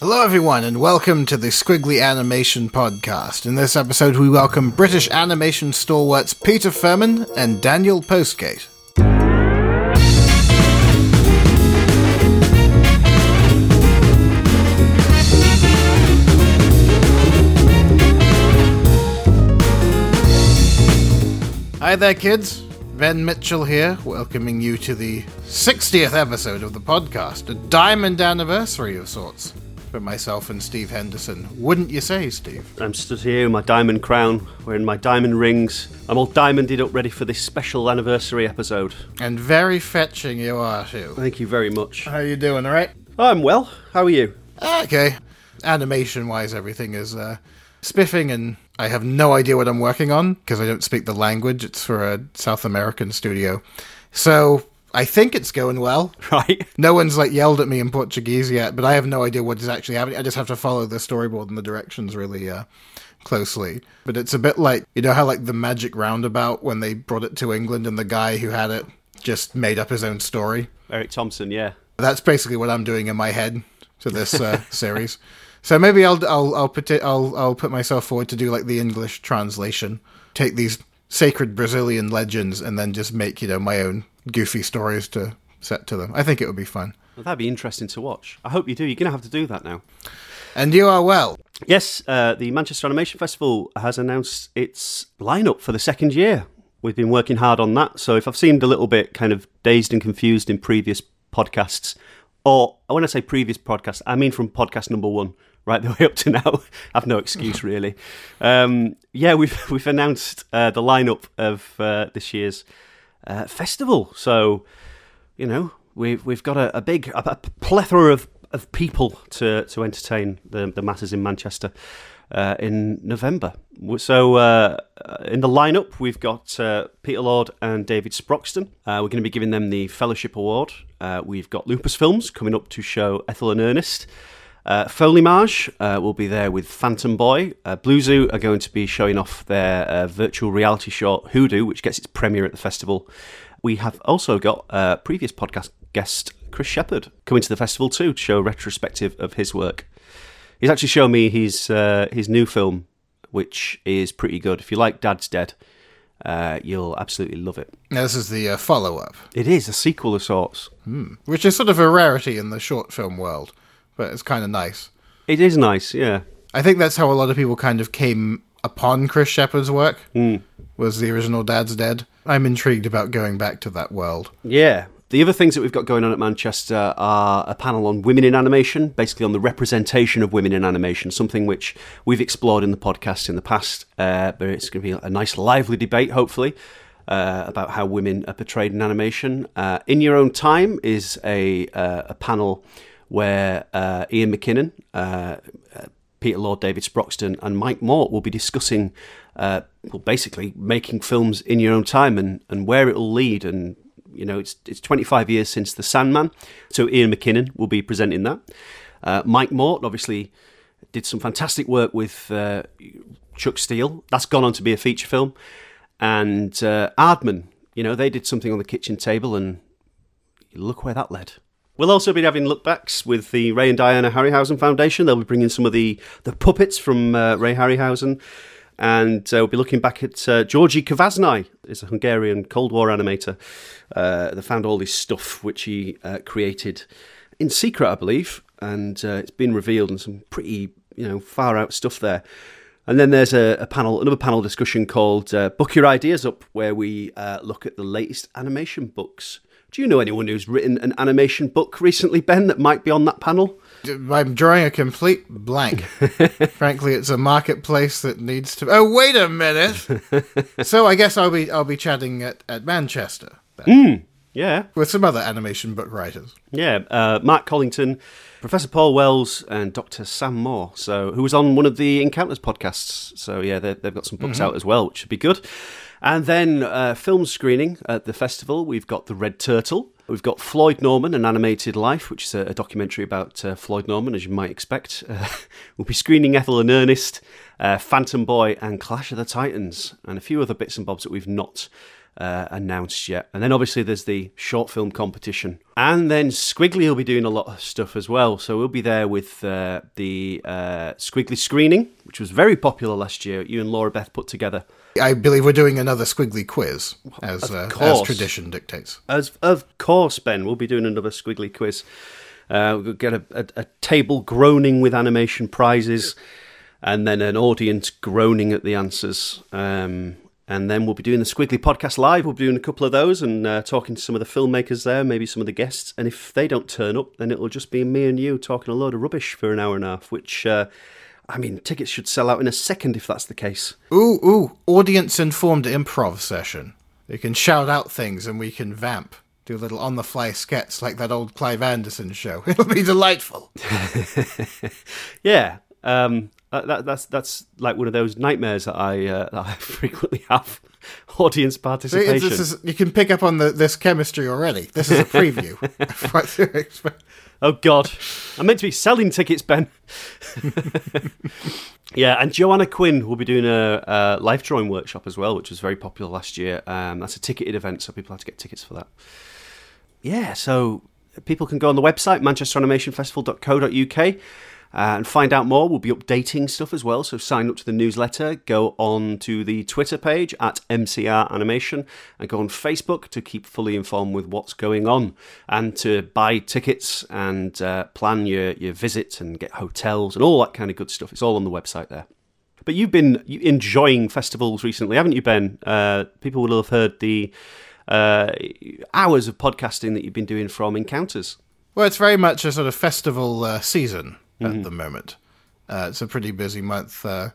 Hello, everyone, and welcome to the Squiggly Animation Podcast. In this episode, we welcome British animation stalwarts Peter Firmin and Daniel Postgate. Hi there, kids. Ben Mitchell here, welcoming you to the 60th episode of the podcast, a diamond anniversary of sorts for myself and Steve Henderson. Wouldn't you say, Steve? I'm stood here in my diamond crown, wearing my diamond rings. I'm all diamonded up, ready for this special anniversary episode. And very fetching you are, too. Thank you very much. How are you doing, alright? I'm well. How are you? Okay. Animation-wise, everything is uh, spiffing, and I have no idea what I'm working on, because I don't speak the language. It's for a South American studio. So, I think it's going well. Right. No one's like yelled at me in Portuguese yet, but I have no idea what is actually happening. I just have to follow the storyboard and the directions really uh, closely. But it's a bit like you know how like the Magic Roundabout when they brought it to England and the guy who had it just made up his own story. Eric Thompson, yeah. That's basically what I'm doing in my head to this uh, series. So maybe I'll I'll I'll put it, I'll I'll put myself forward to do like the English translation. Take these sacred Brazilian legends and then just make you know my own goofy stories to set to them. I think it would be fun. Well, that'd be interesting to watch. I hope you do. You're going to have to do that now. And you are well. Yes, uh, the Manchester Animation Festival has announced its lineup for the second year. We've been working hard on that. So if I've seemed a little bit kind of dazed and confused in previous podcasts, or when I say previous podcast, I mean from podcast number one right the way up to now. I've no excuse really. Um, yeah, we've we've announced uh, the lineup of uh, this year's uh, festival. So you know we've we've got a, a big a, a plethora of, of people to to entertain the the masses in Manchester. Uh, in November. So, uh, in the lineup, we've got uh, Peter Lord and David Sproxton. Uh, we're going to be giving them the Fellowship Award. Uh, we've got Lupus Films coming up to show Ethel and Ernest. Uh, Folimage uh, will be there with Phantom Boy. Uh, Blue Zoo are going to be showing off their uh, virtual reality short Hoodoo, which gets its premiere at the festival. We have also got uh, previous podcast guest Chris Shepherd coming to the festival too to show a retrospective of his work. He's actually shown me his uh, his new film, which is pretty good. If you like Dad's Dead, you'll absolutely love it. Now, this is the follow up. It is a sequel of sorts, hmm. which is sort of a rarity in the short film world but it's kind of nice. It is nice, yeah. I think that's how a lot of people kind of came upon Chris Shepherd's work. Mm. Was the original Dad's Dead? I'm intrigued about going back to that world. Yeah. The other things that we've got going on at Manchester are a panel on women in animation, basically on the representation of women in animation, something which we've explored in the podcast in the past. Uh, but it's going to be a nice, lively debate, hopefully, uh, about how women are portrayed in animation. Uh, in Your Own Time is a, uh, a panel where uh, Ian Mackinnon, uh, uh, Peter Lord, David Sproxton, and Mike Mort will be discussing, uh, well, basically making films in your own time and, and where it will lead. And you know, it's it's 25 years since The Sandman, so Ian Mackinnon will be presenting that. Uh, Mike Mort obviously did some fantastic work with Chuck Steel. That's gone on to be a feature film, and Aardman. You know, they did something on the kitchen table, and look where that led. We'll also be having lookbacks with the Ray and Diana Harryhausen Foundation. They'll be bringing some of the, the puppets from uh, Ray Harryhausen. And uh, we'll be looking back at uh, György Kovásznai, is a Hungarian Cold War animator. Uh, they found all this stuff which he uh, created in secret, I believe, and uh, it's been revealed and some pretty, you know, far out stuff there. And then there's a, a panel, another panel discussion called uh, "Book Your Ideas Up," where we uh, look at the latest animation books do you know anyone who's written an animation book recently, Ben, that might be on that panel? I'm drawing a complete blank. Frankly, it's a marketplace that needs to. Oh, wait a minute. so I guess I'll be I'll be chatting at, at Manchester. Mm, yeah, with some other animation book writers. Yeah, uh, Mark Collington, Professor Paul Wells, and Dr. Sam Moore. So who was on one of the Encounters podcasts. So yeah, they've got some books mm-hmm. out as well, which should be good. And then uh, film screening at the festival, we've got The Red Turtle. We've got Floyd Norman, An Animated Life, which is a, a documentary about uh, Floyd Norman, as you might expect. Uh, we'll be screening Ethel and Ernest, uh, Phantom Boy, and Clash of the Titans, and a few other bits and bobs that we've not uh, announced yet. And then obviously there's the short film competition. And then Squiggly will be doing a lot of stuff as well. So we'll be there with uh, the uh, Squiggly screening, which was very popular last year. You and Laura Beth put together. I believe we're doing another squiggly quiz, as uh, as tradition dictates. As of course, Ben, we'll be doing another Squiggly quiz. Uh, we'll get a, a, a table groaning with animation prizes, and then an audience groaning at the answers. Um, and then we'll be doing the Squiggly podcast live. We'll be doing a couple of those and uh, talking to some of the filmmakers there, maybe some of the guests. And if they don't turn up, then it'll just be me and you talking a load of rubbish for an hour and a half. Which, uh, I mean, tickets should sell out in a second if that's the case. Ooh, ooh, audience informed improv session. They can shout out things and we can vamp. Do little on the fly sketch like that old Clive Anderson show. It'll be delightful. Yeah, um, that, that, that's that's like one of those nightmares that I uh, that I frequently have. Audience participation. is, you can pick up on the, this chemistry already. This is a preview. of what to expect. Oh God, I'm meant to be selling tickets, Ben. yeah, and Joanna Quinn will be doing a, a life drawing workshop as well, which was very popular last year. Um, that's a ticketed event, so people have to get tickets for that. Yeah, so people can go on the website manchesteranimationfestival.co.uk uh, and find out more. We'll be updating stuff as well, so sign up to the newsletter. Go on to the Twitter page at MCR Animation and go on Facebook to keep fully informed with what's going on and to buy tickets and uh, plan your, your visit and get hotels and all that kind of good stuff. It's all on the website there. But you've been enjoying festivals recently, haven't you, Ben? Uh, people will have heard the uh, hours of podcasting that you've been doing from Encounters. Well, it's very much a sort of festival uh, season at the moment. Uh, it's a pretty busy month, uh,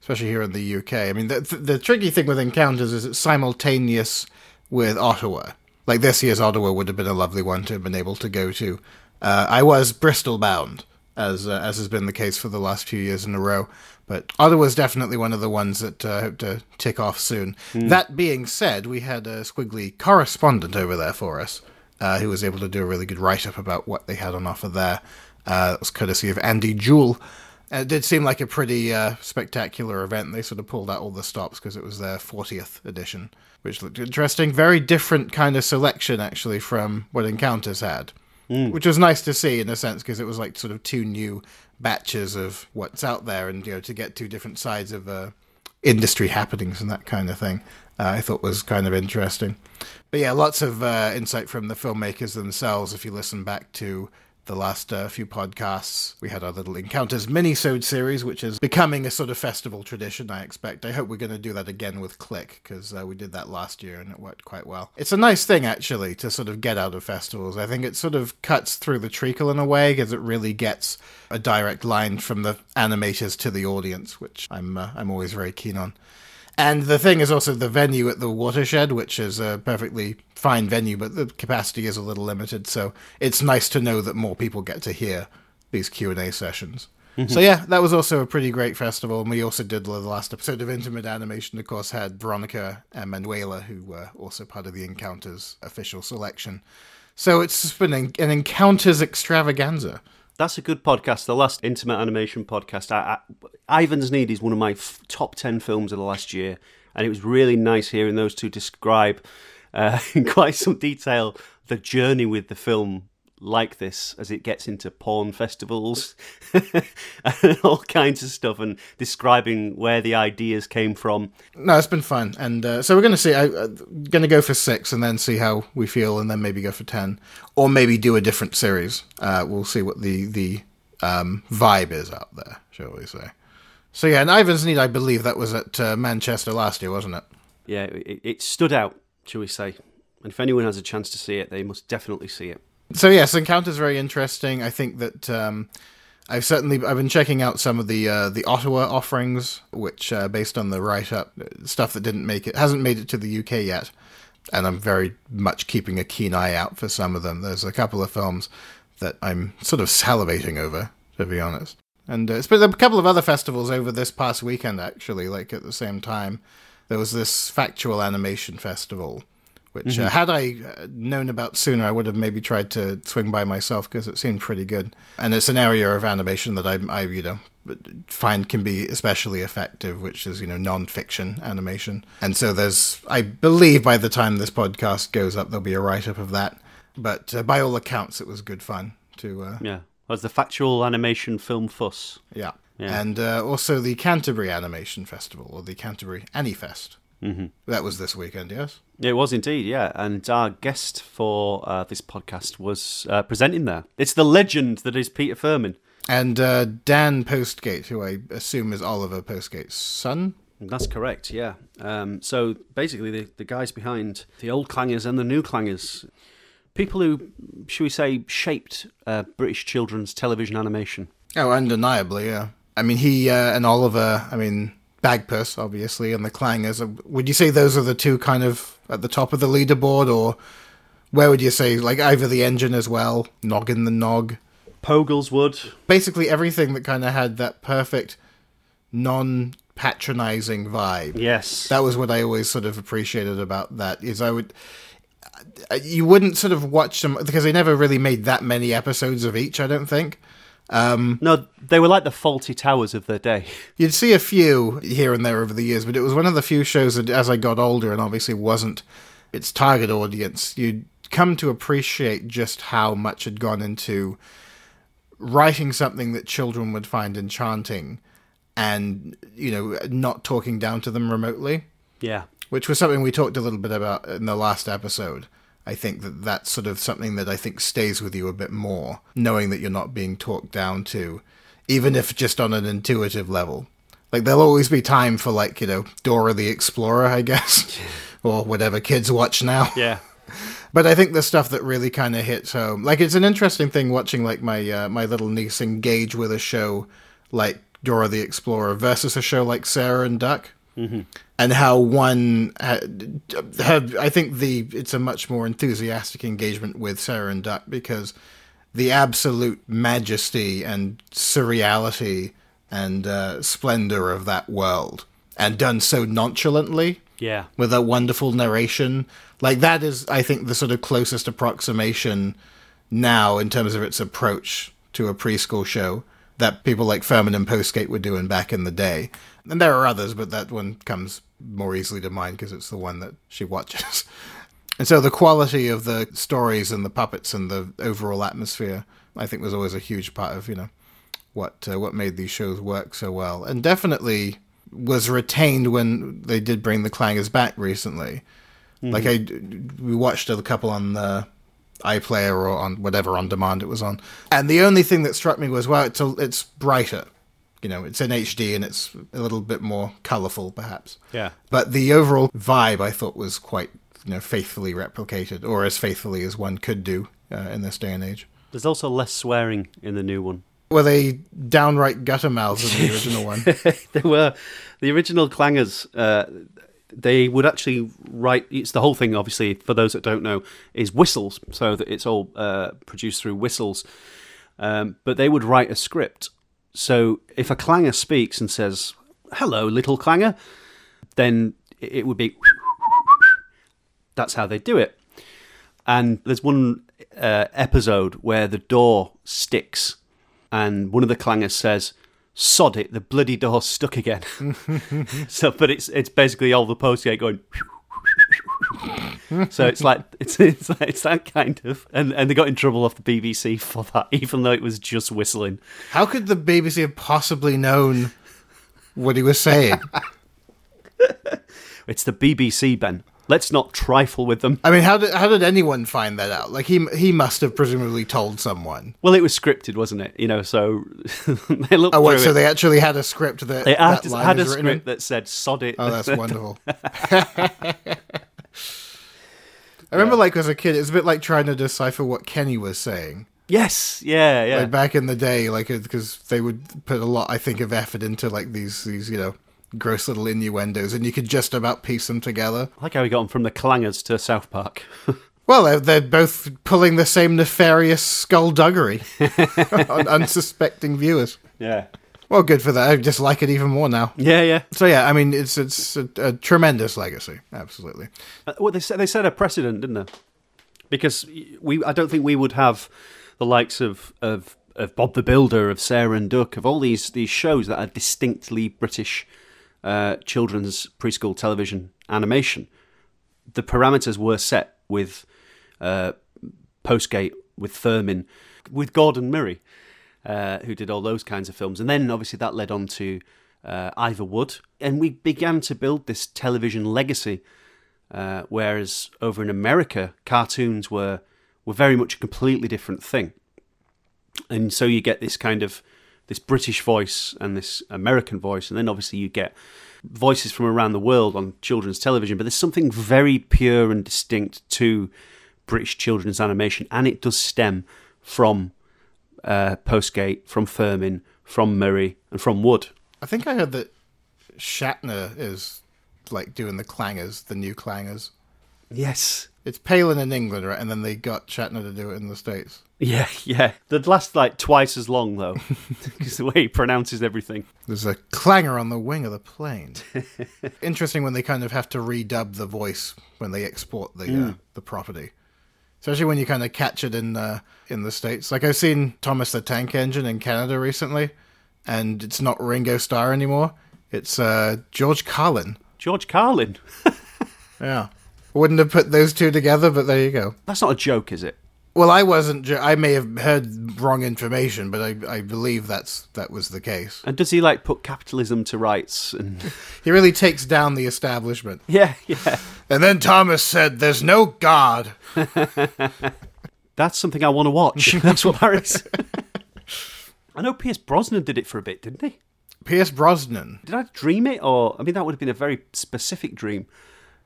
especially here in the UK. I mean, the, the tricky thing with Encounters is it's simultaneous with Ottawa. Like this year's Ottawa would have been a lovely one to have been able to go to. Uh, I was Bristol bound, as uh, as has been the case for the last few years in a row. But Ottawa's definitely one of the ones that uh, hope to tick off soon. That being said, we had a squiggly correspondent over there for us uh, who was able to do a really good write up about what they had on offer there. Uh, it was courtesy of Andy Jewell. And it did seem like a pretty uh, spectacular event. They sort of pulled out all the stops because it was their 40th edition, which looked interesting. Very different kind of selection, actually, from what Encounters had, which was nice to see in a sense because it was like sort of two new batches of what's out there and, you know, to get two different sides of uh, industry happenings and that kind of thing. Uh, I thought was kind of interesting. But yeah, lots of uh, insight from the filmmakers themselves. If you listen back to the last uh, few podcasts, we had our little Encounters mini-sode series, which is becoming a sort of festival tradition, I expect. I hope we're going to do that again with Click, because uh, we did that last year and it worked quite well. It's a nice thing, actually, to sort of get out of festivals. I think it sort of cuts through the treacle in a way, because it really gets a direct line from the animators to the audience, which I'm, uh, I'm always very keen on. And the thing is also the venue at the watershed, which is a perfectly fine venue, but the capacity is a little limited. So it's nice to know that more people get to hear these Q and A sessions. Mm-hmm. So yeah, that was also a pretty great festival. And we also did the last episode of Intimate Animation. Of course, had Veronica and Manuela, who were also part of the Encounters official selection. So it's been an Encounters extravaganza. That's a good podcast. The last intimate animation podcast. I, I, Ivan's Need is one of my f- top ten films of the last year, and it was really nice hearing those two describe uh, in quite some detail the journey with the film like this as it gets into porn festivals and all kinds of stuff and describing where the ideas came from. No, it's been fun, and uh, so we're going to see. I'm uh, going to go for six, and then see how we feel, and then maybe go for ten, or maybe do a different series. Uh, we'll see what the the um, vibe is out there, shall we say? So yeah, and Ivan's Need, I believe that was at uh, Manchester last year, wasn't it? Yeah, it, it stood out, shall we say. And if anyone has a chance to see it, they must definitely see it. So yes, Encounter's very interesting. I think that um, I've certainly I've been checking out some of the uh, the Ottawa offerings, which uh, based on the write up stuff that didn't make it hasn't made it to the UK yet, and I'm very much keeping a keen eye out for some of them. There's a couple of films that I'm sort of salivating over, to be honest. And uh, it's been a couple of other festivals over this past weekend, actually. Like at the same time, there was this factual animation festival which uh, had I uh, known about sooner, I would have maybe tried to swing by myself because it seemed pretty good. And it's an area of animation that I, I you know, find can be especially effective, which is you know non-fiction animation. And so there's, I believe, by the time this podcast goes up, there'll be a write-up of that. But uh, by all accounts, it was good fun to uh, Yeah. Was the factual animation film fuss? yeah. Yeah. And uh, also the Canterbury Animation Festival, or the Canterbury Anifest. Mm-hmm. That was this weekend, yes? It was indeed, yeah. And our guest for uh, this podcast was uh, presenting there. It's the legend that is Peter Firmin. And uh, Dan Postgate, who I assume is Oliver Postgate's son. That's correct, yeah. Um, so basically, the, the guys behind the old clangers and the new clangers, people who, should we say, shaped uh, British children's television animation. Oh, undeniably, yeah. I mean, he uh, and Oliver, I mean, Bagpuss, obviously, and the Clangers. uh, Would you say those are the two kind of at the top of the leaderboard, or where would you say, like, Ivor the Engine as well, Noggin the Nog? Pogles' Wood. Basically, everything that kind of had that perfect, non patronizing vibe. Yes. That was what I always sort of appreciated about that, is I would. You wouldn't sort of watch them because they never really made that many episodes of each, I don't think. Um, no, they were like the Fawlty Towers of their day. You'd see a few here and there over the years, but it was one of the few shows that, as I got older, and obviously wasn't its target audience, you'd come to appreciate just how much had gone into writing something that children would find enchanting and, you know, not talking down to them remotely, Yeah. which was something we talked a little bit about in the last episode. I think that that's sort of something that I think stays with you a bit more, knowing that you're not being talked down to, even if just on an intuitive level. Like there'll always be time for like you know Dora the Explorer, I guess, or whatever kids watch now. Yeah. But I think the stuff that really kind of hits home, like it's an interesting thing watching like my uh, my little niece engage with a show like Dora the Explorer versus a show like Sarah and Duck, mm-hmm. and how one had, had I think the it's a much more enthusiastic engagement with Sarah and Duck because the absolute majesty and surreality and uh, splendor of that world, and done so nonchalantly Yeah. with a wonderful narration. Like that is, I think, the sort of closest approximation now in terms of its approach to a preschool show that people like Firmin and Postgate were doing back in the day. And there are others, but that one comes more easily to mind because it's the one that she watches. And so the quality of the stories and the puppets and the overall atmosphere, I think, was always a huge part of you know what uh, what made these shows work so well, and definitely was retained when they did bring the clangers back recently. Like I, we watched a couple on the iPlayer or on whatever on demand it was on, and the only thing that struck me was well, it's a, it's brighter, you know, it's in HD and it's a little bit more colorful perhaps. Yeah. But the overall vibe I thought was quite you know faithfully replicated, or as faithfully as one could do uh, in this day and age. There's also less swearing in the new one. Were they downright gutter mouths in the original one? they were the original clangers. Uh, they would actually write. It's the whole thing, obviously, for those that don't know, is whistles. So that it's all uh, produced through whistles. Um, but they would write a script. So if a clanger speaks and says, "Hello, little clanger," then it would be. That's how they do it. And there's one uh, episode where the door sticks, and one of the clangers says, "Sod it, the bloody door's stuck again." so, but it's it's basically all the postgate going. so it's like it's it's like, it's that kind of, and and they got in trouble off the BBC for that, even though it was just whistling. How could the BBC have possibly known what he was saying? It's the BBC, Ben. Let's not trifle with them. I mean, how did how did anyone find that out? Like he he must have presumably told someone. Well, it was scripted, wasn't it? You know, so they looked Oh, wait, so it. they actually had a script that They had, that line had a is written in? script that said "sod it." Oh, that's wonderful. I remember, like, as a kid, it was a bit like trying to decipher what Kenny was saying. yes, yeah, yeah. Like back in the day, like because they would put a lot, I think, of effort into like these these you know gross little innuendos, and you could just about piece them together. I like how we got them from the Clangers to South Park. Well, they're, they're both pulling the same nefarious skullduggery on unsuspecting viewers. yeah, Well, good for that. I just like it even more now. yeah, yeah. So yeah, I mean, it's it's a, a tremendous legacy, absolutely. Uh, well, they said they set a precedent, didn't they? Because we, I don't think we would have the likes of of of Bob the Builder, of Sarah and Duck, of all these these shows that are distinctly British uh, children's preschool television animation. The parameters were set with uh, Postgate, with Firmin, with Gordon Murray, uh, who did all those kinds of films, and then obviously that led on to uh, Ivor Wood, and we began to build this television legacy. Uh, whereas over in America, cartoons were were very much a completely different thing, and so you get this kind of this British voice and this American voice, and then obviously you get voices from around the world on children's television. But there's something very pure and distinct to British children's animation, and it does stem from uh, Postgate, from Firmin, from Murray, and from Wood. I think I heard that Shatner is like doing the clangers, the new clangers. Yes. It's Palin in England, right? And then they got Shatner to do it in the States. Yeah, yeah. They'd last like twice as long though, because the way he pronounces everything. There's a clanger on the wing of the plane. Interesting when they kind of have to redub the voice when they export the uh, the property, especially when you kind of catch it in uh, in the states. Like I've seen Thomas the Tank Engine in Canada recently, and it's not Ringo Starr anymore. It's uh, George Carlin. George Carlin. Yeah, wouldn't have put those two together, but there you go. That's not a joke, is it? Well, I wasn't. ju- I may have heard wrong information, but I, I believe that's that was the case. And does he like put capitalism to rights? And He really takes down the establishment. yeah, yeah. And then Thomas said, "There's no God." That's something I want to watch. That's what said. I know Pierce Brosnan did it for a bit, didn't he? Pierce Brosnan. Did I dream it, or I mean, that would have been a very specific dream.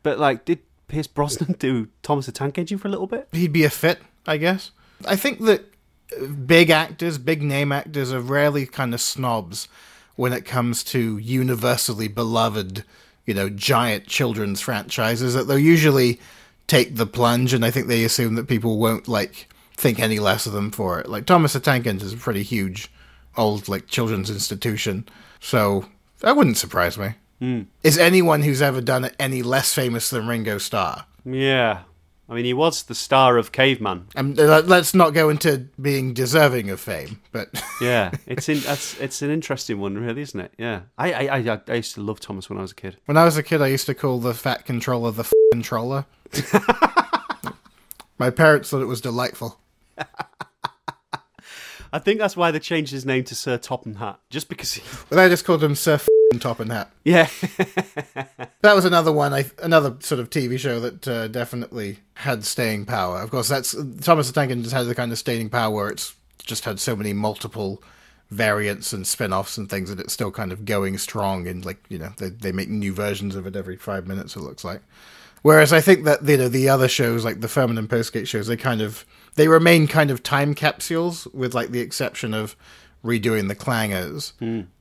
But like, did Pierce Brosnan do Thomas the Tank Engine for a little bit? He'd be a fit, I guess. I think that big actors, big name actors, are rarely kind of snobs when it comes to universally beloved, you know, giant children's franchises. That they'll usually take the plunge, and I think they assume that people won't like think any less of them for it. Like Thomas the Tank Engine is a pretty huge, old like children's institution, so that wouldn't surprise me. Is anyone who's ever done it any less famous than Ringo Starr? Yeah. I mean, he was the star of Caveman. Um, let- let's not go into being deserving of fame, but Yeah, it's in, that's it's an interesting one, really, isn't it? Yeah, I I, I I used to love Thomas when I was a kid. when I was a kid, I used to call the fat controller the f- controller. My parents thought it was delightful. I think that's why they changed his name to Sir Topham Hatt, just because. He, But I just called him Sir f- Top and Hat. yeah, That was another one, I, another sort of TV show that uh, definitely had staying power. Of course, that's Thomas the Tank Engine just had the kind of staying power where it's just had so many multiple variants and spin-offs and things that it's still kind of going strong and like you know they they make new versions of it every five minutes it looks like whereas i think that you know the other shows like the Firmin and postgate shows they kind of they remain kind of time capsules with like the exception of redoing the clangers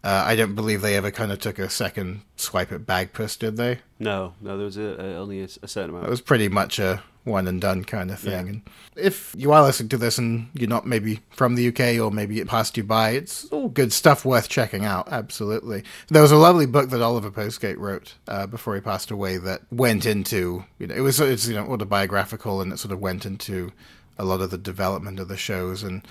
uh, i don't believe they ever kind of took a second swipe at bagpuss did they no, no, there was a, a, only a, a certain amount. it was pretty much a one and done kind of thing. Yeah. And if you are listening to this and you're not maybe from the UK or maybe it passed you by, it's all good stuff worth checking out. Absolutely. There was a lovely book that Oliver Postgate wrote uh, before he passed away that went into you know it was it's you know autobiographical and it sort of went into a lot of the development of the shows and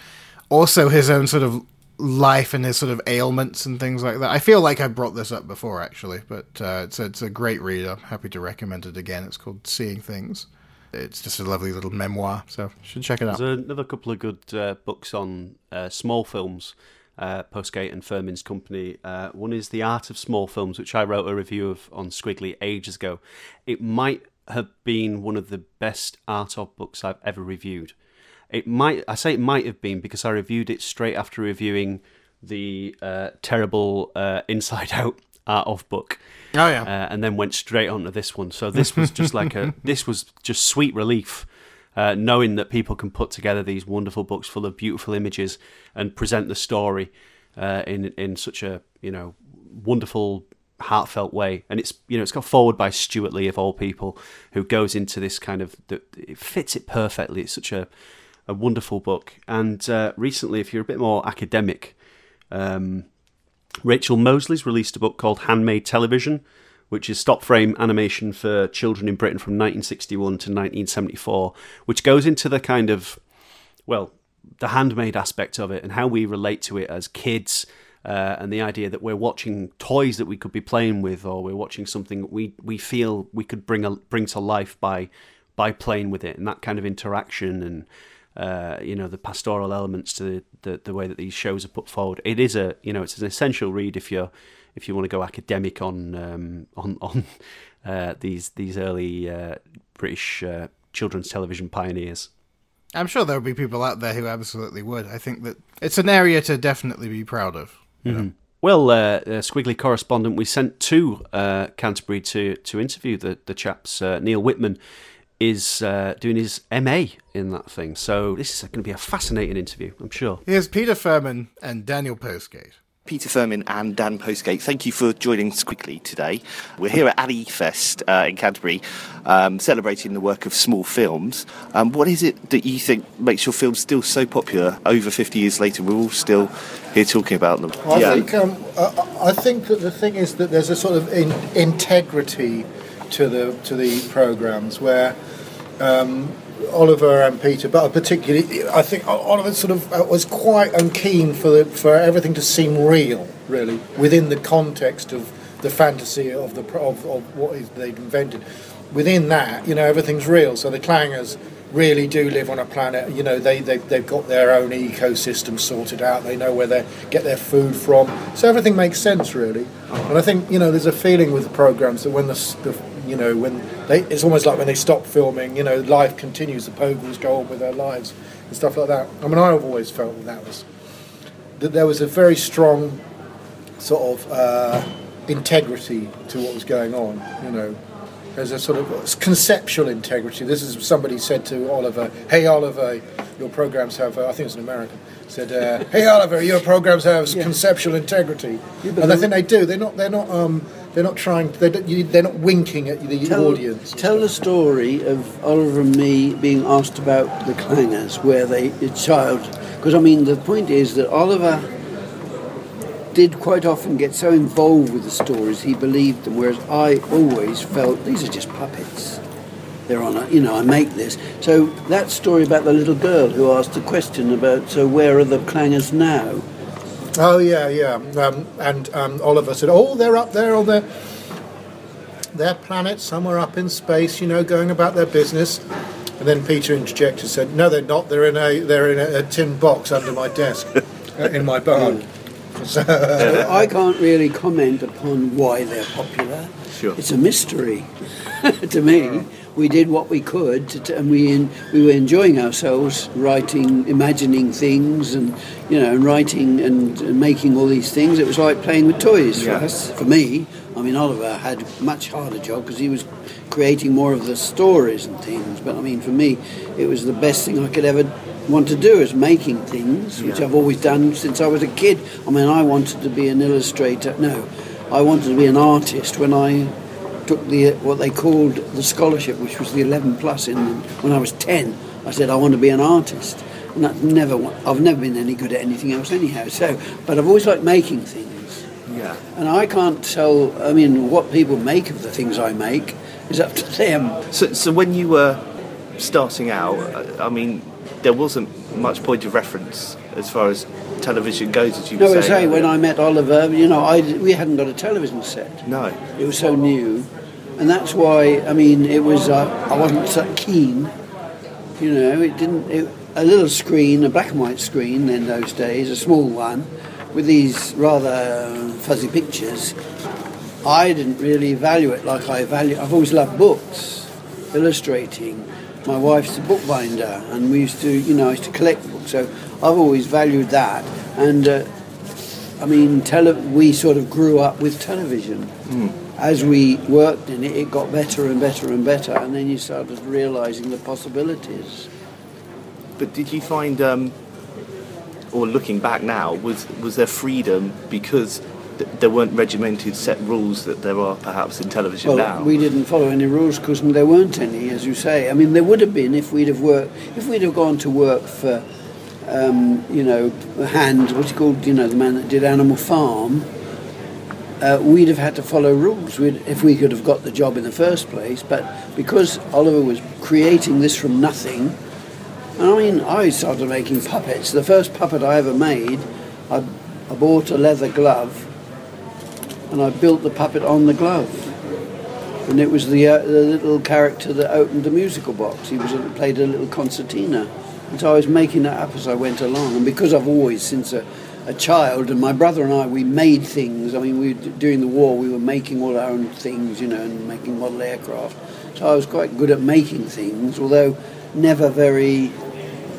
also his own sort of life and his sort of ailments and things like that. I feel like I brought this up before actually, but uh, it's a, it's a great read. I'm happy to recommend it again. It's called Seeing Things. It's just a lovely little memoir, so should check it out. There's another couple of good uh, books on uh, small films. Uh, Postgate and Firmin's company. Uh, one is The Art of Small Films, which I wrote a review of on Squiggly ages ago. It might have been one of the best art of books I've ever reviewed. It might. I say it might have been because I reviewed it straight after reviewing the uh, terrible uh, Inside Out art of book Oh yeah, uh, and then went straight onto this one. So this was just like a this was just sweet relief, uh, knowing that people can put together these wonderful books full of beautiful images and present the story uh, in in such a you know wonderful heartfelt way and it's you know it's got forward by Stewart Lee of all people who goes into this kind of it fits it perfectly it's such a a wonderful book and uh, recently if you're a bit more academic um, Rachel Moseley's released a book called Handmade Television, which is stop frame animation for children in Britain from 1961 to 1974, which goes into the kind of, well, the handmade aspect of it and how we relate to it as kids. Uh, and the idea that we're watching toys that we could be playing with, or we're watching something we we feel we could bring a, bring to life by by playing with it, and that kind of interaction and uh, you know the pastoral elements to the, the, the way that these shows are put forward. It is a you know it's an essential read if you're if you want to go academic on um, on on uh, these these early uh, British uh, children's television pioneers. I'm sure there'll be people out there who absolutely would. I think that it's an area to definitely be proud of. Mm-hmm. Well, uh, Squiggly correspondent, we sent to uh, Canterbury to to interview the the chaps. Uh, Neil Whitman is uh, doing his MA in that thing, so this is going to be a fascinating interview, I'm sure. Here's Peter Firmin and Daniel Postgate. Peter Firmin and Dan Postgate, thank you for joining us quickly today. We're here at Anifest uh, in Canterbury, um, celebrating the work of small films. Um, what is it that you think makes your films still so popular over 50 years later? We're all still here talking about them. I yeah. think um, I, I, think that the thing is that there's a sort of in, integrity to the to the programs where. Um, Oliver and Peter, but particularly, I think Oliver sort of uh, was quite keen for the, for everything to seem real, really, within the context of the fantasy of the of, of they'd invented. Within that, you know, everything's real. So the clangers really do live on a planet. You know, they, they they've got their own ecosystem sorted out. They know where they get their food from. So everything makes sense, really. And I think you know, there's a feeling with the programs that when the, the you know, when they, it's almost like when they stop filming, you know, life continues. The Pogles go on with their lives and stuff like that. I mean, I've always felt that that was that there was a very strong sort of uh, integrity to what was going on. You know, there's a sort of conceptual integrity. This is somebody said to Oliver, "Hey Oliver, your programs have." Uh, I think it's an American said, uh, "Hey Oliver, your programs have yeah. conceptual integrity," yeah, and I think they do. They're not. They're not. Um, they're not trying. They're, they're not winking at the tell, audience. Tell the story of Oliver and me being asked about the clangers, where they a child. Because I mean, the point is that Oliver did quite often get so involved with the stories he believed them, whereas I always felt these are just puppets. They're on a, you know, I make this. So that story about the little girl who asked the question about, so where are the clangers now? Oh yeah, yeah. Um, and um, Oliver said, "Oh, they're up there on their their planet, somewhere up in space, you know, going about their business." And then Peter interjected, said, "No, they're not. They're in a they're in a, a tin box under my desk uh, in my barn." I can't really comment upon why they're popular. Sure. It's a mystery to me we did what we could, to, and we in, we were enjoying ourselves writing, imagining things, and you know, and writing and, and making all these things. It was like playing with toys yeah. for us. For me, I mean, Oliver had a much harder job because he was creating more of the stories and things. But I mean, for me, it was the best thing I could ever want to do is making things, which yeah. I've always done since I was a kid. I mean, I wanted to be an illustrator. No, I wanted to be an artist when I took the what they called the scholarship, which was the 11 plus. In when I was 10, I said I want to be an artist, and that never I've never been any good at anything else anyhow. So, but I've always liked making things. Yeah. And I can't tell. I mean, what people make of the things I make is up to them. So, so when you were starting out, I mean, there wasn't much point of reference as far as television goes, as you no, were saying. No, when I met Oliver, you know, I, we hadn't got a television set. No. It was so new and that's why I mean it was uh, I wasn't so keen. You know, it didn't. It, a little screen, a black and white screen in those days, a small one, with these rather fuzzy pictures. I didn't really value it like I value. I've always loved books, illustrating. My wife's a bookbinder, and we used to, you know, I used to collect books. So I've always valued that. And uh, I mean, tele- we sort of grew up with television. Mm as we worked in it, it got better and better and better, and then you started realizing the possibilities. But did you find, um, or looking back now, was was there freedom because there weren't regimented set rules that there are perhaps in television well, now? We didn't follow any rules because there weren't any, as you say. I mean, there would have been if we'd have worked, if we'd have gone to work for, um, you know, Hand, what's he called, you know, the man that did Animal Farm uh, we'd have had to follow rules we'd, if we could have got the job in the first place. But because Oliver was creating this from nothing, I mean, I started making puppets. The first puppet I ever made, I, I bought a leather glove and I built the puppet on the glove. And it was the, uh, the little character that opened the musical box. He was played a little concertina. And so I was making that up as I went along. And because I've always, since a, a child, and my brother and I, we made things. I mean, we during the war, we were making all our own things, you know, and making model aircraft. So I was quite good at making things, although never very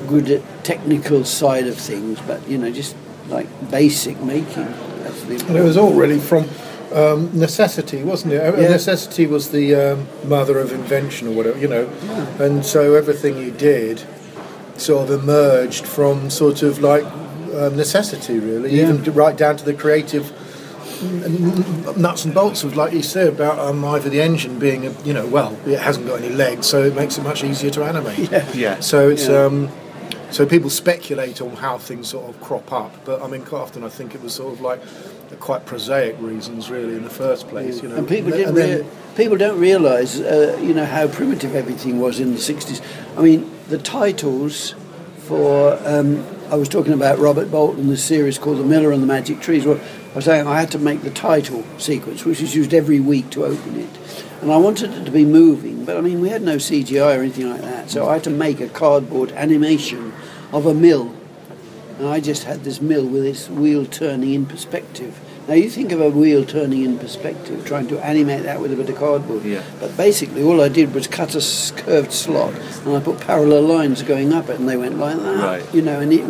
good at technical side of things. But you know, just like basic making. That's the and it was all really from um, necessity, wasn't it? Yeah. Necessity was the um, mother of invention, or whatever, you know. Yeah. And so everything you did sort of emerged from sort of like um, necessity, really, yeah. even right down to the creative nuts and bolts of, like you said, about um, Ivor the Engine being, a, you know, well, it hasn't got any legs, so it makes it much easier to animate. Yeah. yeah. So it's. Um, so people speculate on how things sort of crop up, but I mean, quite often I think it was sort of like quite prosaic reasons, really, in the first place. You know, and people didn't. Then, rea- people don't realise, uh, you know, how primitive everything was in the '60s. I mean, the titles for um, I was talking about Robert Bolton, the series called The Miller and the Magic Trees. Well, I was saying I had to make the title sequence, which is used every week to open it, and I wanted it to be moving. But I mean, we had no CGI or anything like that, so I had to make a cardboard animation of a mill and I just had this mill with its wheel turning in perspective. Now you think of a wheel turning in perspective, trying to animate that with a bit of cardboard. Yeah. But basically, all I did was cut a curved slot, and I put parallel lines going up it, and they went like that. Right. You know, and it,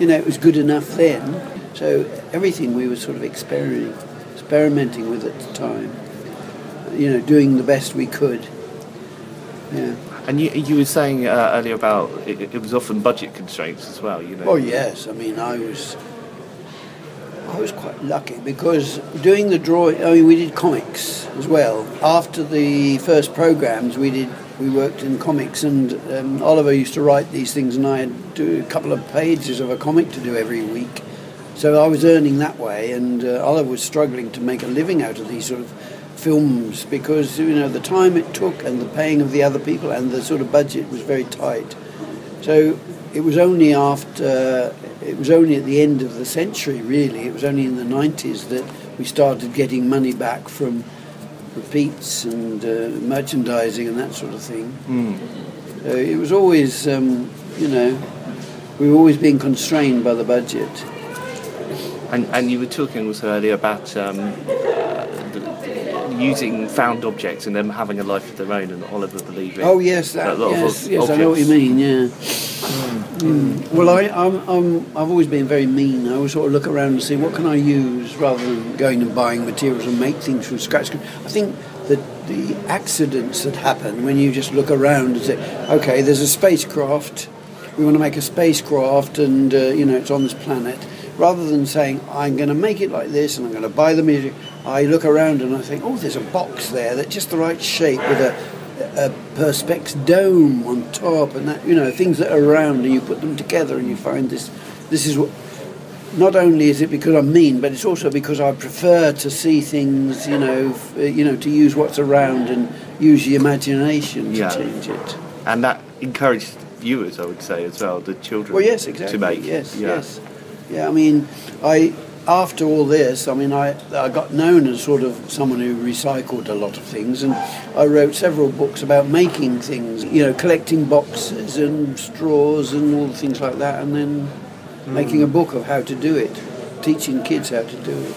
you know, it was good enough then. So everything we were sort of experimenting, experimenting with at the time. You know, doing the best we could. Yeah. And you, you were saying uh, earlier about it, it, was often budget constraints as well. You know. Oh yes, I mean I was. I was quite lucky because doing the drawing. I mean, we did comics as well. After the first programs, we did. We worked in comics, and um, Oliver used to write these things, and I had do a couple of pages of a comic to do every week. So I was earning that way, and uh, Oliver was struggling to make a living out of these sort of films because you know the time it took and the paying of the other people and the sort of budget was very tight. So it was only after it was only at the end of the century really. It was only in the 90s that we started getting money back from repeats and uh, merchandising and that sort of thing. Mm. So it was always um, you know we were always being constrained by the budget. And, and you were talking also earlier about um, uh, using found objects and them having a life of their own, and Oliver believing. Oh yes, that, yes, yes, I know what you mean. Yeah. Mm. Mm. Well, I, I'm, I'm, I've always been very mean. I always sort of look around and see what can I use rather than going and buying materials and make things from scratch. I think that the accidents that happen when you just look around and say, okay, there's a spacecraft. We want to make a spacecraft, and uh, you know it's on this planet rather than saying I'm going to make it like this and I'm going to buy the music, I look around and I think, oh, there's a box there that's just the right shape with a, a perspex dome on top and that, you know, things that are around and you put them together and you find this. This is what. Not only is it because I'm mean, but it's also because I prefer to see things, you know, f- you know, to use what's around and use the imagination to Yeah. change it. And that encouraged viewers, I would say, as well, the children. Well, yes, exactly. To make. Yes, yeah. yes. Yeah, I mean, I after all this, I mean, I, I got known as sort of someone who recycled a lot of things, and I wrote several books about making things, you know, collecting boxes and straws and all the things like that, and then making a book of how to do it, teaching kids how to do it.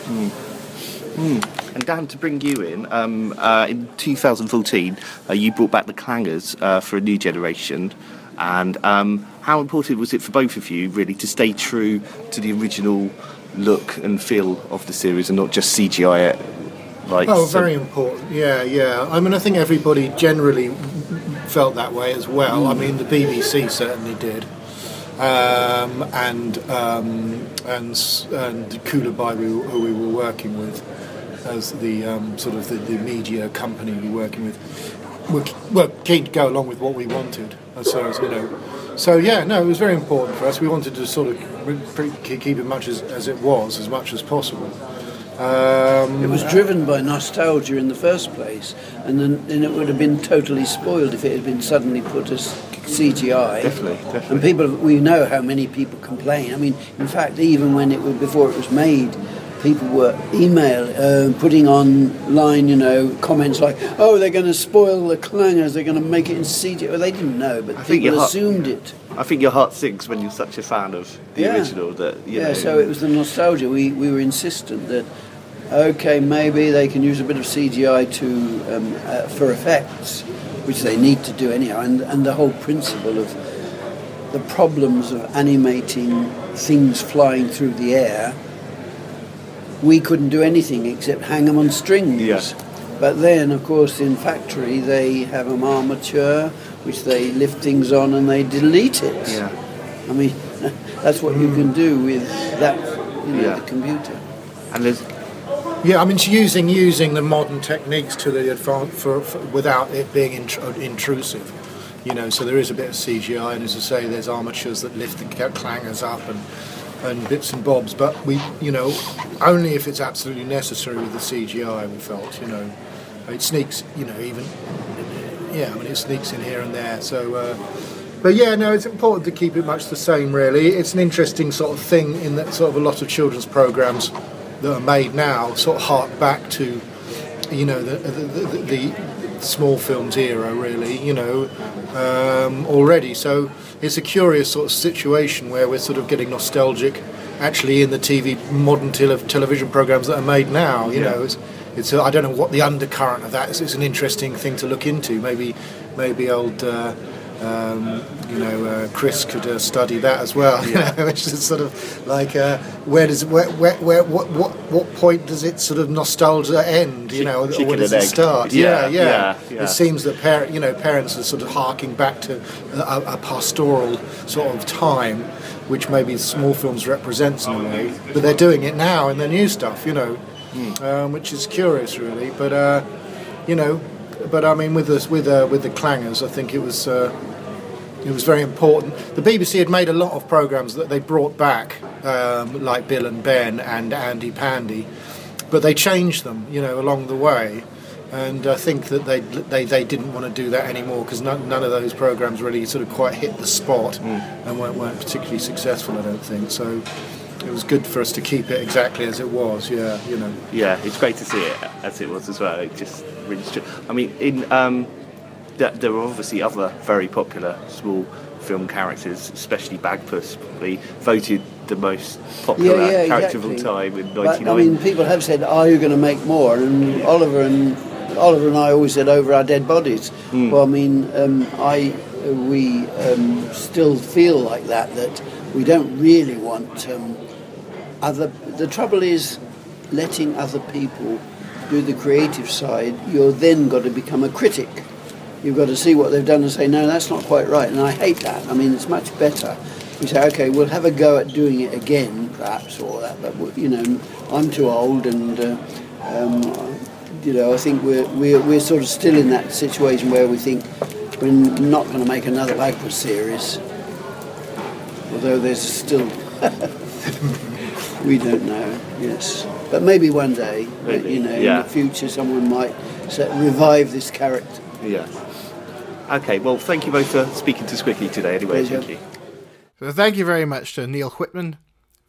And Dan, to bring you in, um, uh, in 2014, uh, you brought back the Clangers uh, for a new generation. And um, how important was it for both of you, really, to stay true to the original look and feel of the series and not just CGI it? Like Oh, so- very important. Yeah, yeah. I mean, I think everybody generally felt that way as well. I mean, the BBC certainly did, um, and um, and and Coolabi, who, who we were working with, as the um, sort of the, the media company we were working with, were, were keen to go along with what we wanted. And So as you know, so yeah, no, it was very important for us. We wanted to sort of keep it much as, as it was, as much as possible. Um, It was driven by nostalgia in the first place, and then, then it would have been totally spoiled if it had been suddenly put as CGI. Definitely, definitely. And people, we know how many people complain. I mean, in fact, even when it was before it was made, people were email uh, putting online, you know, comments like, "Oh, they're going to spoil the clangers. They're going to make it in CGI." Well, they didn't know, but I think people heart- assumed it. I think your heart sinks when you're such a fan of the Yeah. original that you yeah, know. so it was the nostalgia. We, we were insistent that, okay, maybe they can use a bit of CGI to um, uh, for effects, which they need to do anyhow, and, and the whole principle of the problems of animating things flying through the air. We couldn't do anything except hang them on strings. Yeah. But then, of course, in factory they have an armature which they lift things on and they delete it. Yeah. I mean, that's what you can hmm. do with that, you know, Yeah. the computer. And there's Yeah, I mean, it's using using the modern techniques to the advance for, for without it being intr- intrusive. You know, so there is a bit of CGI, and as I say, there's armatures that lift the ca- clangers up and and bits and bobs. But we, you know, only if it's absolutely necessary with the CGI. We felt, you know, it sneaks, you know, even yeah, I mean, it sneaks in here and there. So. Uh, but yeah, no, it's important to keep it much the same. Really, it's an interesting sort of thing in that sort of a lot of children's programs that are made now sort of hark back to, you know, the the, the, the small films era. Really, you know, um, already. So it's a curious sort of situation where we're sort of getting nostalgic, actually, in the TV modern tele- television programs that are made now. You Yeah. know, it's it's I I don't know what the undercurrent of that is. It's an interesting thing to look into. Maybe maybe old. Uh, um, you know, uh, Chris could uh, study that as well. You know, which is sort of like uh, where does where, where, where what, what what point does it sort of nostalgia end? You know, or where does it egg. start? Yeah, Yeah, yeah. yeah, yeah. It seems that parent, you know, parents are sort of harking back to a, a pastoral sort of time, which maybe small films represents in a way, but they're doing it now in their new stuff. You know, um, which is curious, really. But uh, you know, but I mean, with the with uh, with the clangers, I think it was. Uh, it was very important. The BBC had made a lot of programs that they brought back, um, like Bill and Ben and Andy Pandy, but they changed them, you know, along the way. And I think that they they, they didn't want to do that anymore because none, none of those programs really sort of quite hit the spot and weren't, weren't particularly successful. I don't think so. It was good for us to keep it exactly as it was. Yeah, you know. yeah, it's great to see it as it was as well. It just really. I mean, in um, th- there were obviously other very popular small film characters, especially Bagpuss, probably voted the most popular Yeah, yeah, character exactly. of all time in But, '99. I mean, people have said, "Are you going to make more?" And Oliver and Oliver and I always said, "Over our dead bodies." Hmm. Well, I mean, um, I we um, still feel like that. That we don't really want um, other. The trouble is letting other people do the creative side. You're then got to become a critic. You've got to see what they've done and say, no, that's not quite right. And I hate that. I mean, it's much better. We say, okay, we'll have a go at doing it again, perhaps, or that. But you know, I'm too old, and uh, um, you know, I think we're, we're we're sort of still in that situation where we think we're not going to make another Bagpuss series. Although there's still, we don't know. Yes, but maybe one day, Maybe, you know, yeah. in the future, someone might set, revive this character. yeah. Okay, well, thank you both for speaking to Skwigly today. Anyway, Pleasure. thank you. So thank you very much to Neil Whitman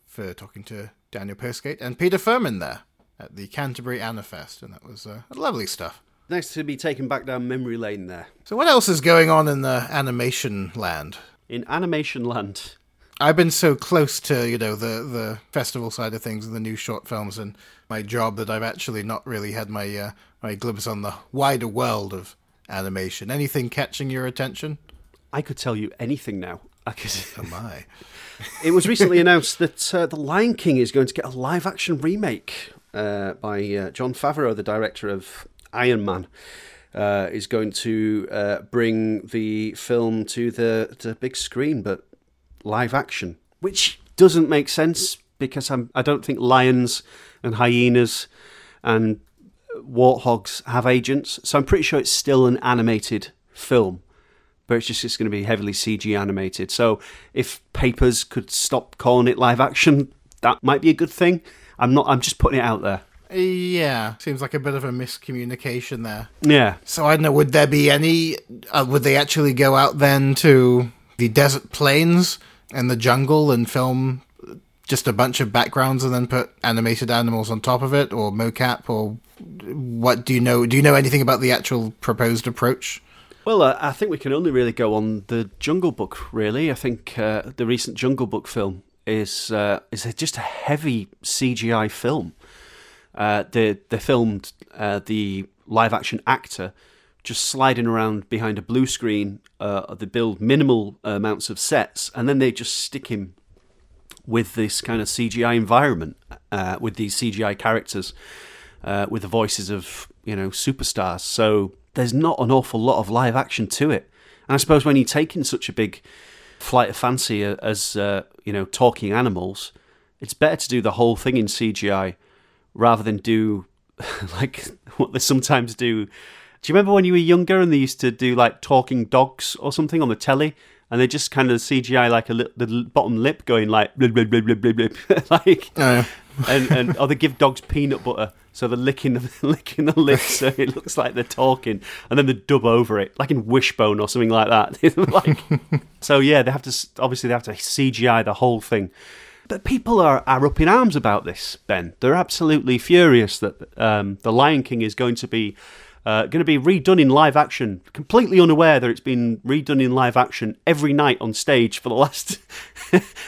for talking to Daniel Postgate and Peter Firmin there at the Canterbury Anifest, and that was uh, lovely stuff. Nice to be taken back down memory lane there. So what else is going on in the animation land? In animation land. I've been so close to you know the the festival side of things and the new short films and my job that I've actually not really had my uh, my glimpse on the wider world of animation. Anything catching your attention? I could tell you anything now. I could. Oh my! It was recently announced that uh, The Lion King is going to get a live action remake uh, by uh, Jon Favreau, the director of Iron Man. Uh, is going to uh, bring the film to the, the big screen, but live action, which doesn't make sense because I'm, I don't think lions and hyenas and warthogs have agents. So I'm pretty sure it's still an animated film but it's just it's going to be heavily CG animated. So if papers could stop calling it live action, that might be a good thing. I'm not. I'm just putting it out there. Yeah, seems like a bit of a miscommunication there. Yeah. So I don't know. Would there be any? Uh, would they actually go out then to the desert plains and the jungle and film just a bunch of backgrounds and then put animated animals on top of it, or mocap, or what? Do you know? Do you know anything about the actual proposed approach? Well, uh, I think we can only really go on the Jungle Book. Really, I think uh, the recent Jungle Book film is uh, is just a heavy CGI film. Uh, they they filmed uh, the live action actor just sliding around behind a blue screen. Uh, they build minimal amounts of sets, and then they just stick him with this kind of CGI environment, uh, with these CGI characters, uh, with the voices of you know superstars. So there's not an awful lot of live action to it. And I suppose when you're taking such a big flight of fancy as uh, you know talking animals, it's better to do the whole thing in CGI rather than do like what they sometimes do. Do you remember when you were younger and they used to do like talking dogs or something on the telly? And they just kind of CGI like a li- the bottom lip going like blip, blip, blip, blip, blip, blip. like, Oh, and and or they give dogs peanut butter, so they're licking the, licking the lips, so it looks like they're talking, and then they dub over it, like in Wishbone or something like that. like, so yeah, they have to obviously they have to CGI the whole thing. But people are, are up in arms about this, Ben. They're absolutely furious that um, the Lion King is going to be uh, going to be redone in live action, completely unaware that it's been redone in live action every night on stage for the last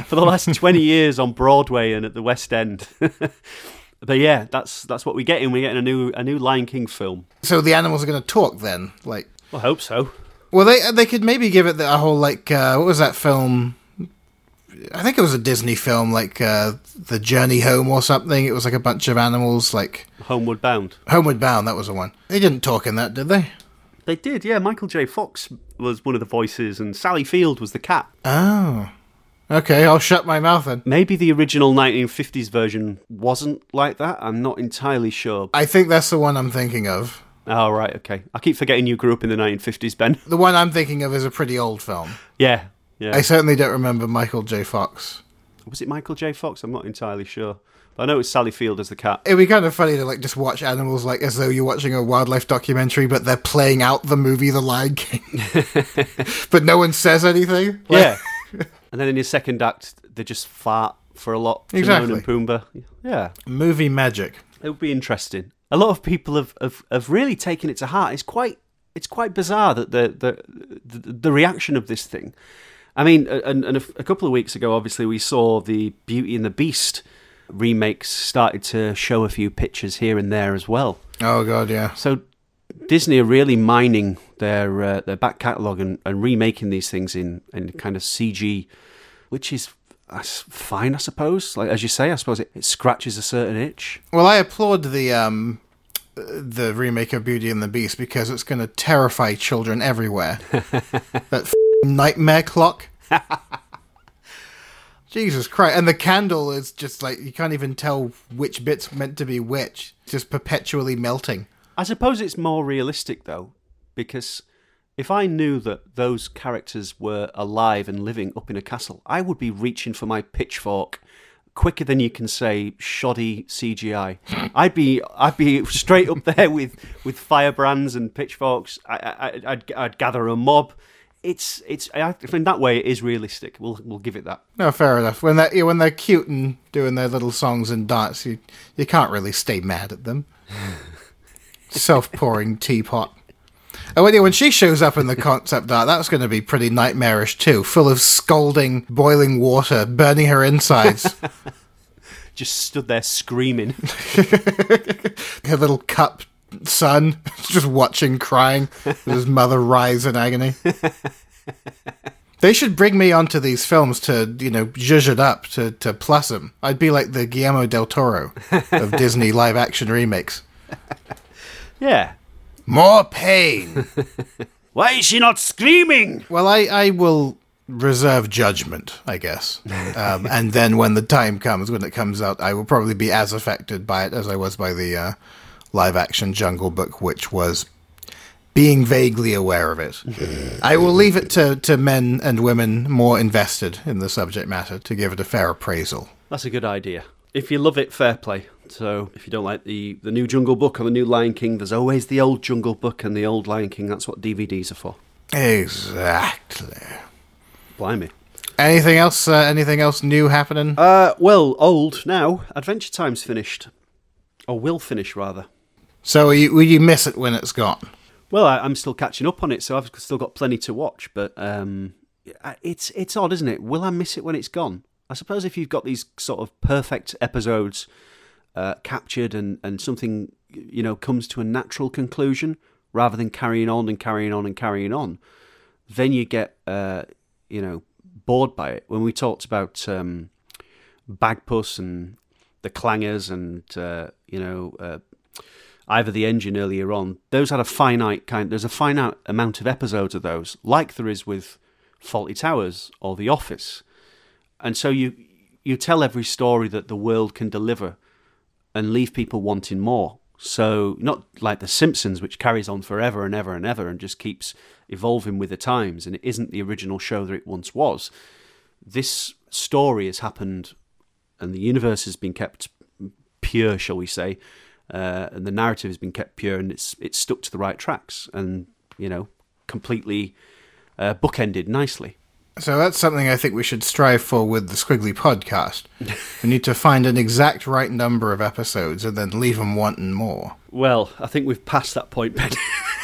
for the last twenty years on Broadway and at the West End. but yeah, that's that's what we're getting. We're getting a new a new Lion King film. so the animals are going to talk then, like. I hope so. Well, they they could maybe give it the, a whole like uh, what was that film? I think it was a Disney film, like uh, the Journey Home or something. It was like a bunch of animals, like Homeward Bound. Homeward Bound. That was the one. They didn't talk in that, did they? They did, yeah. Michael J. Fox was one of the voices, and Sally Field was the cat. Oh, okay. I'll shut my mouth then. Maybe the original 1950s version wasn't like that. I'm not entirely sure. I think that's the one I'm thinking of. Oh, right, okay. I keep forgetting you grew up in the 1950s, Ben. The one I'm thinking of is a pretty old film. Yeah, yeah. I certainly don't remember Michael J. Fox. Was it Michael J. Fox? I'm not entirely sure. But I know it's Sally Field as the cat. It'd be kind of funny to like just watch animals like as though you're watching a wildlife documentary, but they're playing out the movie The Lion King, but no one says anything. Like- Yeah. and then in his second act, they just fart for a lot. Exactly. and Pumbaa. Yeah. movie magic. It would be interesting. A lot of people have, have, have really taken it to heart. It's quite it's quite bizarre that the the the, the reaction of this thing. I mean, and, and a, a couple of weeks ago, obviously, we saw the Beauty and the Beast remakes started to show a few pictures here and there as well. Oh god, yeah. So Disney are really mining their uh, their back catalogue and, and remaking these things in, in kind of CG, which is that's fine, I suppose. Like as you say, I suppose it, it scratches a certain itch. Well, I applaud the um the remake of Beauty and the Beast because it's going to terrify children everywhere. that nightmare clock. Jesus Christ! And the candle is just like you can't even tell which bit's meant to be which. Just perpetually melting. I suppose it's more realistic though, because if I knew that those characters were alive and living up in a castle, I would be reaching for my pitchfork quicker than you can say shoddy CGI. I'd be I'd be straight up there with with firebrands and pitchforks. I, I, I'd I'd gather a mob. It's it's I, in that way it is realistic. We'll we'll give it that. No, fair enough. When they when they're cute and doing their little songs and dance, you you can't really stay mad at them. Self pouring teapot. Oh, anyway, when she shows up in the concept art, that's going to be pretty nightmarish too, full of scalding, boiling water, burning her insides. Just stood there screaming. her little cup son just watching, crying, with his mother writhes in agony. They should bring me onto these films to, you know, zhuzh it up, to, to plus them. I'd be like the Guillermo del Toro of Disney live action remakes. yeah. More pain. Why is she not screaming? well, I, I will reserve judgment, I guess. Um, and then when the time comes, when it comes out, I will probably be as affected by it as I was by the uh, live action Jungle Book, which was being vaguely aware of it. I will leave it to, to men and women more invested in the subject matter to give it a fair appraisal. That's a good idea. If you love it, fair play. So if you don't like the, the new Jungle Book or the new Lion King, there's always the old Jungle Book and the old Lion King. That's what DVDs are for. Exactly. Blimey. Anything else? Uh, anything else new happening? Uh, well, old now. Adventure Time's finished. Or will finish, rather. So you, will you miss it when it's gone? Well, I, I'm still catching up on it, so I've still got plenty to watch. But um, it's it's odd, isn't it? Will I miss it when it's gone? I suppose if you've got these sort of perfect episodes uh, captured and, and something you know comes to a natural conclusion rather than carrying on and carrying on and carrying on, then you get uh, you know bored by it. When we talked about um, Bagpuss and the Clangers and uh, you know Ivor the Engine earlier on, those had a finite kind. There's a finite amount of episodes of those, like there is with Fawlty Towers or The Office, and so you you tell every story that the world can deliver, and leave people wanting more. So not like The Simpsons, which carries on forever and ever and ever and just keeps evolving with the times, and it isn't the original show that it once was. This story has happened, and the universe has been kept pure, shall we say, uh, and the narrative has been kept pure, and it's it's stuck to the right tracks, and you know, completely uh, bookended nicely. So that's something I think we should strive for with the Skwigly podcast. we need to find an exact right number of episodes and then leave them wanting more. Well, I think we've passed that point, Ben.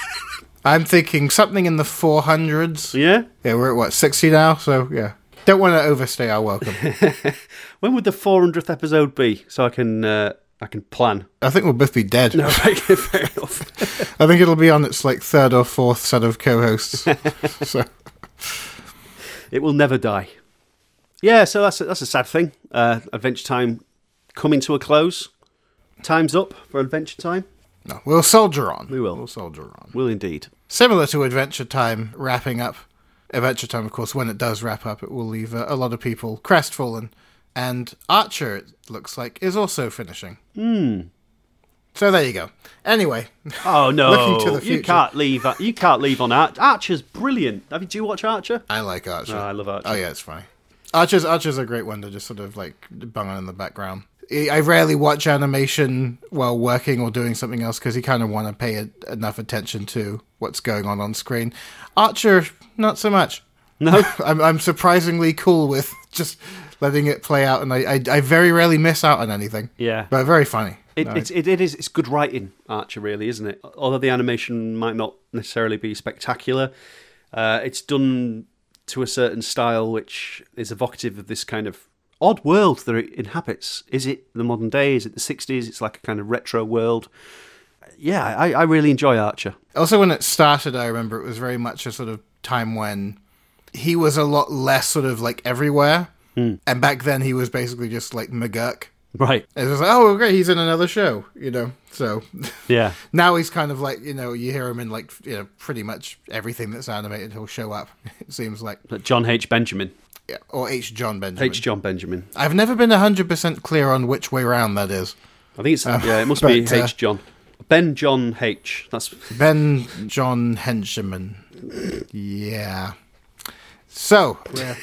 I'm thinking something in the 400s. yeah. Yeah, we're at what, 60 now? So, yeah. Don't want to overstay our welcome. When would the 400th episode be, so I can uh, I can plan? I think we'll both be dead. No, fair fair enough. I think it'll be on its like third or fourth set of co-hosts. so It will never die. Yeah, so that's a, that's a sad thing. Uh, Adventure Time coming to a close. Time's up for Adventure Time. no, we'll soldier on. We will. We'll soldier on. We'll indeed. Similar to Adventure Time wrapping up. Adventure Time, of course, when it does wrap up, it will leave uh, a lot of people crestfallen. And Archer, it looks like, is also finishing. Hmm. So there you go. Anyway, Oh no! Looking to the You can't leave. You can't leave on Archer. Archer's brilliant. Have you? Do you watch Archer? I like Archer. Oh, I love Archer. Oh yeah, it's funny. Archer's Archer's a great one to just sort of like bung on in the background. I I rarely watch animation while working or doing something else because you kind of want to pay a, enough attention to what's going on on screen. Archer, not so much. No. I'm I'm surprisingly cool with just letting it play out, and I I, I very rarely miss out on anything. Yeah. but very funny. It, No, it's, it, it is. It's good writing, Archer. Really, isn't it? Although the animation might not necessarily be spectacular, uh, it's done to a certain style which is evocative of this kind of odd world that it inhabits. Is it the modern day? Is it the '60s? It's like a kind of retro world. Yeah, I, I really enjoy Archer. Also, when it started, I remember it was very much a sort of time when he was a lot less sort of like everywhere. Hmm. And back then, he was basically just like McGuirk. Right. It was like, oh, okay, he's in another show, you know. So Yeah. now he's kind of like, you know, you hear him in like, you know, pretty much everything that's animated. He'll show up. It seems like, Jon H. Benjamin. yeah, or H. Jon Benjamin. H. Jon Benjamin. I've never been hundred percent clear on which way round that is. I think it's yeah. It must be but, uh, H. John. Ben John H. That's Ben John Henchman. Yeah. So, we're,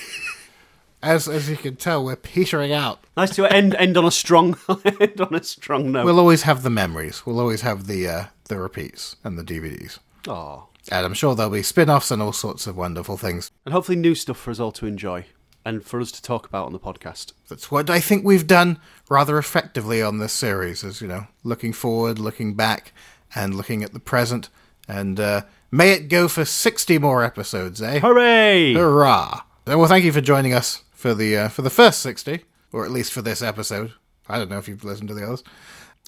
as as you can tell, we're petering out. nice to end end on a strong end on a strong note. We'll always have the memories. We'll always have the uh, the repeats and the DVDs. Oh, And I'm sure there'll be spin-offs and all sorts of wonderful things. and hopefully new stuff for us all to enjoy and for us to talk about on the podcast. That's what I think we've done rather effectively on this series. Is you know looking forward, looking back, and looking at the present. And uh, may it go for sixty more episodes, eh? Hooray! Hurrah! Well, thank you for joining us for the uh, for the first sixty, or at least for this episode. I don't know if you've listened to the others.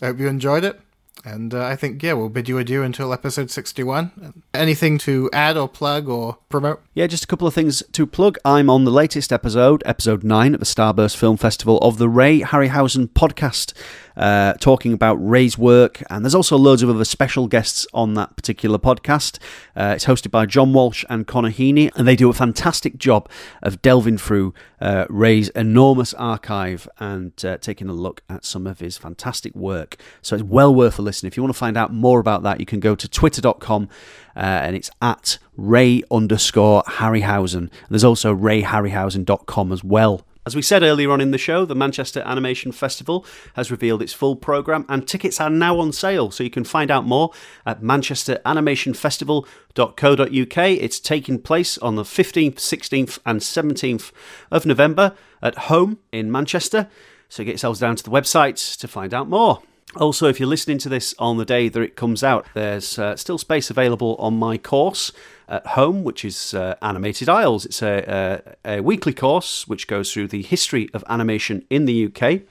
I hope you enjoyed it, and uh, I think yeah, we'll bid you adieu until episode sixty-one. Anything to add or plug or promote? Yeah, just a couple of things to plug. I'm on the latest episode, episode 9 at the Starburst Film Festival of the Ray Harryhausen podcast, uh, talking about Ray's work. And there's also loads of other special guests on that particular podcast. Uh, it's hosted by John Walsh and Connor Heaney, and they do a fantastic job of delving through uh, Ray's enormous archive and uh, taking a look at some of his fantastic work. So it's well worth a listen. If you want to find out more about that, you can go to twitter.com uh, and it's at Ray underscore Harryhausen. And there's also rayharryhausen.com as well. As we said earlier on in the show, the Manchester Animation Festival has revealed its full programme and tickets are now on sale, so you can find out more at manchesteranimationfestival.co.uk. It's taking place on the 15th, 16th, and 17th of November at home in Manchester, so get yourselves down to the website to find out more. Also, if you're listening to this on the day that it comes out, there's uh, still space available on my course at home, which is uh, Animated Isles. It's a, a, a, weekly course which goes through the history of animation in the UK.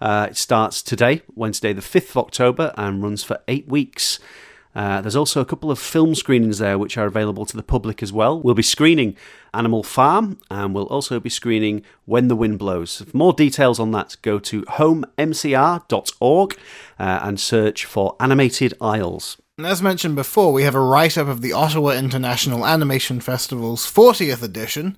Uh, it starts today, Wednesday, the 5th of October, and runs for eight weeks. Uh, there's also a couple of film screenings there which are available to the public as well. We'll be screening Animal Farm and we'll also be screening When the Wind Blows. For more details on that, go to homemcr.org uh, and search for Animated Isles. And as mentioned before, we have a write up of the Ottawa International Animation Festival's 40th edition,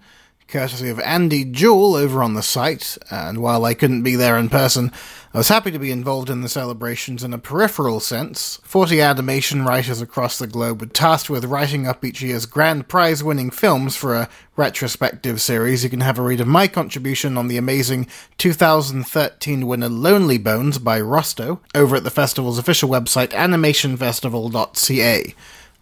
courtesy of Andy Jewell over on the site. And while I couldn't be there in person, I was happy to be involved in the celebrations in a peripheral sense. 40 animation writers across the globe were tasked with writing up each year's grand prize winning films for a retrospective series. You can have a read of my contribution on the amazing 2013 winner Lonely Bones by Rosto over at the festival's official website animationfestival.ca.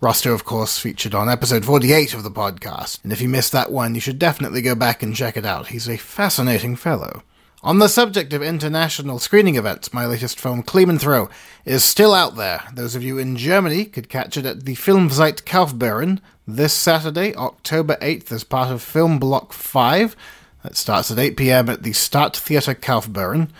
Rosto, of course, featured on episode 48 of the podcast, and if you missed that one, you should definitely go back and check it out. He's a fascinating fellow. On the subject of international screening events, my latest film, Throw, is still out there. Those of you in Germany could catch it at the Filmzeit Kaufbeuren this Saturday, October 8th, as part of Film Block 5. That starts at 8 pm at the Stadttheater Kaufbeuren.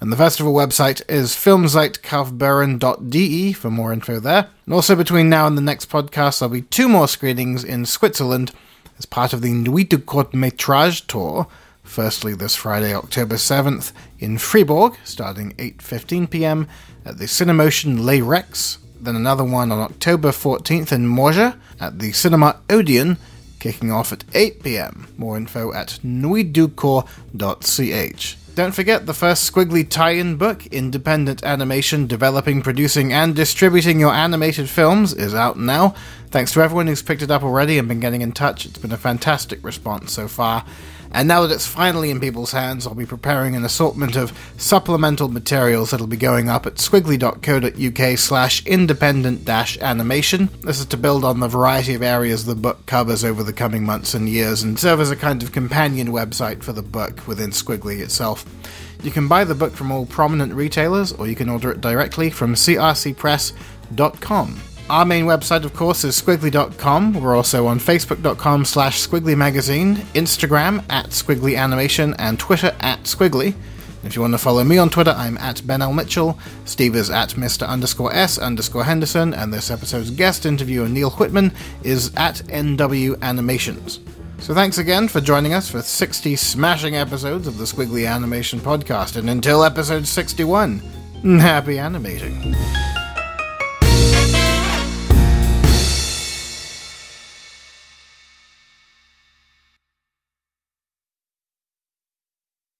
And the festival website is filmzeitkaufbeuren.de for more info there. And also between now and the next podcast, there'll be two more screenings in Switzerland as part of the Nuit du Court Métrage Tour. Firstly, this Friday, October 7th, in Fribourg, starting 8:15 p.m. at the Cinemotion Les Rex. Then another one on October 14th in Morges at the Cinema Odeon, kicking off at 8 p.m. More info at nuitducourt.ch. Don't forget the first Skwigly tie in book, Independent Animation Developing, Producing, and Distributing Your Animated Films, is out now. Thanks to everyone who's picked it up already and been getting in touch. It's been a fantastic response so far. And now that it's finally in people's hands, I'll be preparing an assortment of supplemental materials that'll be going up at skwigly.co.uk slash independent animation. This is to build on the variety of areas the book covers over the coming months and years and serve as a kind of companion website for the book within Skwigly itself. You can buy the book from all prominent retailers, or you can order it directly from crcpress.com. Our main website, of course, is skwigly.com. We're also on facebook.com slash skwigly magazine, Instagram at skwigly animation, and Twitter at skwigly. If you want to follow me on Twitter, I'm at Ben L. Mitchell. Steve is at Mr. underscore S underscore Henderson, and this episode's guest interviewer, Neil Whitman, is at NW Animations. So thanks again for joining us for 60 smashing episodes of the Skwigly Animation Podcast, and until episode 61, happy animating.